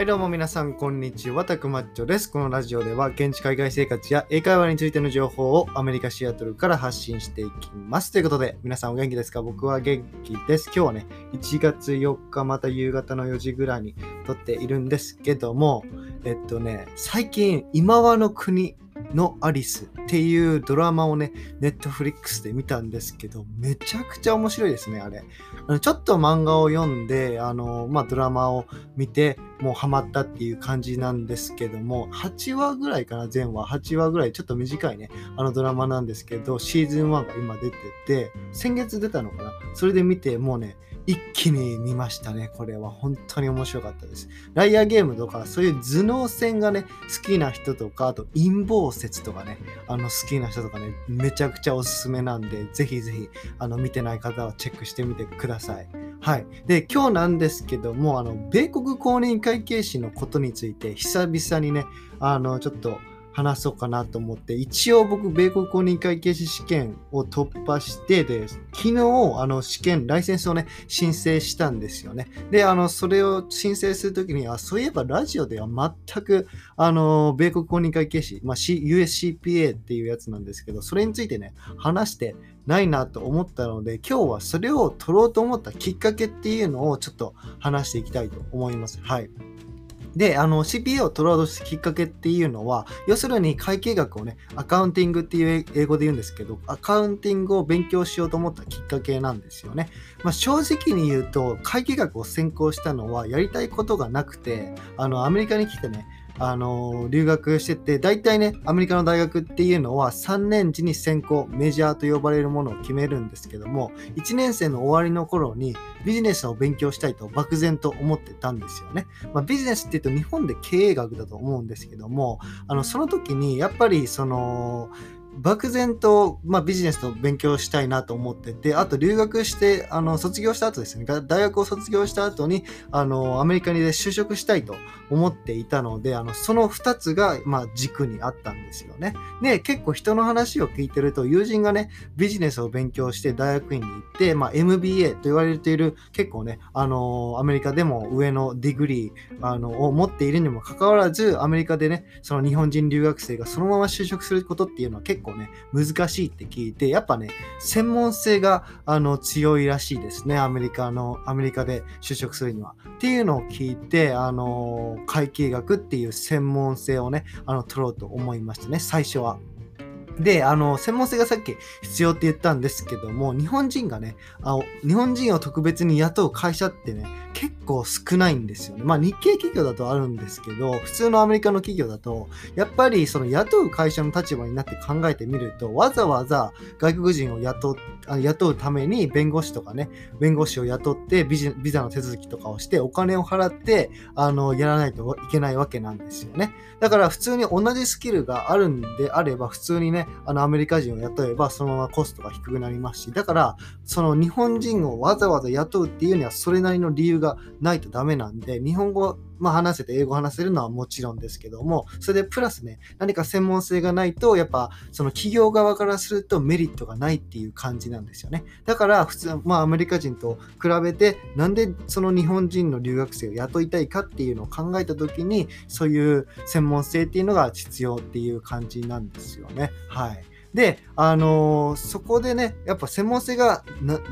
はいどうも皆さんこんにちは、タクマッチョです。このラジオでは現地海外生活や英会話についての情報をアメリカ・シアトルから発信していきます。ということで、皆さんお元気ですか？僕は元気です。今日はね、1月4日また夕方の4時ぐらいに撮っているんですけども、えっとね、最近、今はの国のアリスっていうドラマをね、ネットフリックスで見たんですけど、めちゃくちゃ面白いですね、あれ。あのちょっと漫画を読んで、あの、まあ、ドラマを見て、もうハマったっていう感じなんですけども、8話ぐらいかな、全話。8話ぐらい、ちょっと短いね、あのドラマなんですけど、シーズン1が今出てて、先月出たのかなそれで見て、もうね、一気に見ましたね。これは本当に面白かったです。ライアーゲームとか、そういう頭脳戦がね、好きな人とか、あと陰謀説とかね、あの好きな人とかね、めちゃくちゃおすすめなんで、ぜひぜひ、あの、見てない方はチェックしてみてください。はい。で、今日なんですけども、あの、米国公認会計士のことについて、久々にね、あの、ちょっと、話そうかなと思って、一応僕、米国公認会計士試験を突破してで、昨日、あの、試験、ライセンスをね、申請したんですよね。で、あの、それを申請するときに、あ、そういえばラジオでは全く、あの、米国公認会計士、まあ、C、USCPA っていうやつなんですけど、それについてね、話してないなと思ったので、今日はそれを取ろうと思ったきっかけっていうのをちょっと話していきたいと思います。はい。で、あの、CPA を取ろうとしたきっかけっていうのは、要するに会計学をね、アカウンティングっていう英語で言うんですけど、アカウンティングを勉強しようと思ったきっかけなんですよね。まあ、正直に言うと、会計学を専攻したのはやりたいことがなくて、あの、アメリカに来てね、あの留学してて、大体ね、アメリカの大学っていうのは3年時に専攻、メジャーと呼ばれるものを決めるんですけども、1年生の終わりの頃にビジネスを勉強したいと漠然と思ってたんですよね。まあ、ビジネスって言うと日本で経営学だと思うんですけども、あの、その時にやっぱりその、漠然と、まあ、ビジネスの勉強したいなと思ってて、あと留学して、あの、卒業した後ですね、大学を卒業した後に、あの、アメリカにで就職したいと思っていたので、あの、その二つが、まあ、軸にあったんですよね。で、結構人の話を聞いてると、友人がね、ビジネスを勉強して大学院に行って、まあ、MBA と言われている、結構ね、あの、アメリカでも上の degree、あの、を持っているにもかかわらず、アメリカでね、その日本人留学生がそのまま就職することっていうのは結構構ね、難しいって聞いて、やっぱね、専門性があの強いらしいですね、アメリカの、アメリカで就職するには。っていうのを聞いて、あの、会計学っていう専門性をね、あの、取ろうと思いましたね、最初は。で、あの、専門性がさっき必要って言ったんですけども、日本人がね、あ日本人を特別に雇う会社ってね、結構少ないんですよね。まあ日系企業だとあるんですけど、普通のアメリカの企業だと、やっぱりその雇う会社の立場になって考えてみると、わざわざ外国人を雇雇うために弁護士とかね、弁護士を雇ってビジビザの手続きとかをしてお金を払ってあのやらないといけないわけなんですよね。だから普通に同じスキルがあるんであれば、普通にね、あのアメリカ人を雇えばそのままコストが低くなりますし、だからその日本人をわざわざ雇うっていうにはそれなりの理由がないとダメなんで、日本語まあ、話せて英語話せるのはもちろんですけども、それでプラスね、何か専門性がないと、やっぱその企業側からするとメリットがないっていう感じなんですよね。だから普通、まあアメリカ人と比べて、なんでその日本人の留学生を雇いたいかっていうのを考えた時に、そういう専門性っていうのが必要っていう感じなんですよね。はい。で、あのー、そこでね、やっぱ専門性が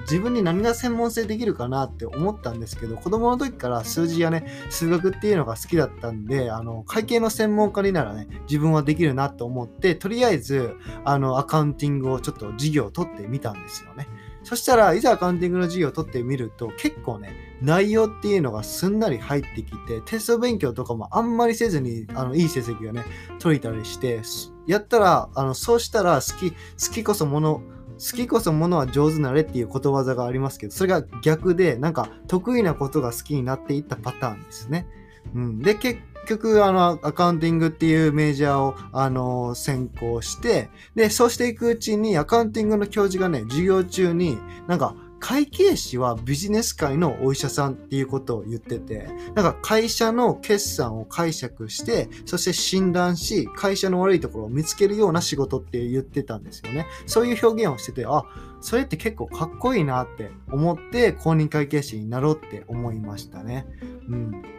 自分に何が専門性できるかなって思ったんですけど、子供の時から数字やね、数学っていうのが好きだったんで、あの、会計の専門家にならね、自分はできるなと思って、とりあえず、あの、アカウンティングをちょっと授業を取ってみたんですよね。そしたら、いざアカウンティングの授業を取ってみると、結構ね、内容っていうのがすんなり入ってきて、テスト勉強とかもあんまりせずに、あの、いい成績がね、取れたりして、やったら、あの、そうしたら、好き、好きこそもの、好きこそものは上手なれっていうことわざがありますけど、それが逆で、なんか得意なことが好きになっていったパターンですね。うん。で、結局、あの、アカウンティングっていうメジャーを、あの、専攻して、で、そうしていくうちに、アカウンティングの教授がね、授業中に、なんか、会計士はビジネス界のお医者さんっていうことを言ってて、なんか会社の決算を解釈して、そして診断し、会社の悪いところを見つけるような仕事って言ってたんですよね。そういう表現をしてて、あ、それって結構かっこいいなって思って公認会計士になろうって思いましたね。うん。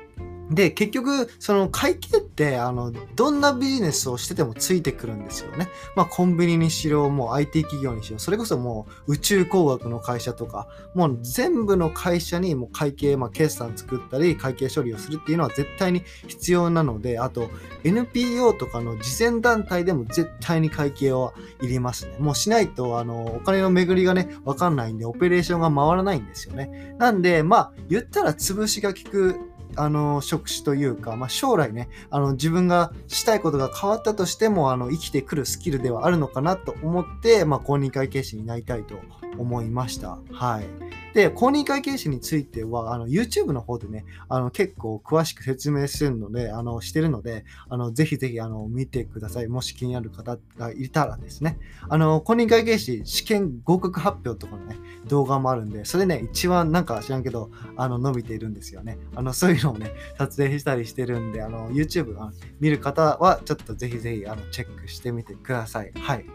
で、結局、その会計って、あの、どんなビジネスをしててもついてくるんですよね。まあ、コンビニにしろ、もう IT 企業にしろ、それこそもう宇宙工学の会社とか、もう全部の会社にもう会計、まあ、決算作ったり、会計処理をするっていうのは絶対に必要なので、あと、NPO とかの慈善団体でも絶対に会計はいりますね。もうしないと、あの、お金の巡りがね、わかんないんで、オペレーションが回らないんですよね。なんで、まあ、言ったら潰しが効くあの職種というか、まあ、将来ねあの自分がしたいことが変わったとしてもあの生きてくるスキルではあるのかなと思って、まあ、公認会計士になりたいと思いました。はいで、公認会計士については、あの、YouTube の方でね、あの、結構詳しく説明してるので、あの、してるので、あの、ぜひぜひ、あの、見てください。もし気になる方がいたらですね。あの、公認会計士試験合格発表とかのね、動画もあるんで、それね、一番なんか知らんけど、あの、伸びているんですよね。あの、そういうのをね、撮影したりしてるんで、あの、YouTube あの見る方は、ちょっとぜひぜひ、あの、チェックしてみてください。はい。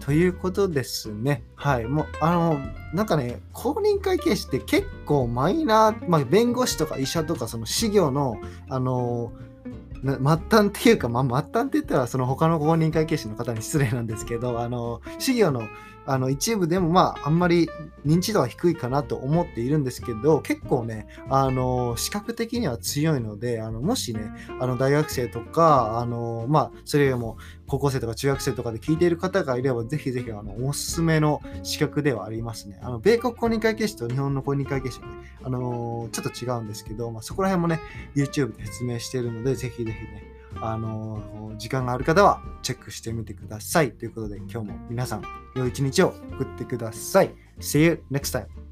ということですね。はい。もう、あの、なんかね、公認会計士って結構マイナー、まあ、弁護士とか医者とか、その事業の、あの、末端っていうか、まあ、末端って言ったら、その他の公認会計士の方に失礼なんですけど、あの、事業のあの一部でもまああんまり認知度は低いかなと思っているんですけど結構ねあの視覚的には強いのであのもしねあの大学生とかあのまあそれよりも高校生とか中学生とかで聞いている方がいればぜひぜひあのおすすめの資格ではありますね。あの米国公認会計士と日本の公認会計士はねあのちょっと違うんですけど、まあ、そこら辺もね YouTube で説明しているのでぜひぜひねあの時間がある方はチェックしてみてください。ということで今日も皆さん良い一日を送ってください。See you next time!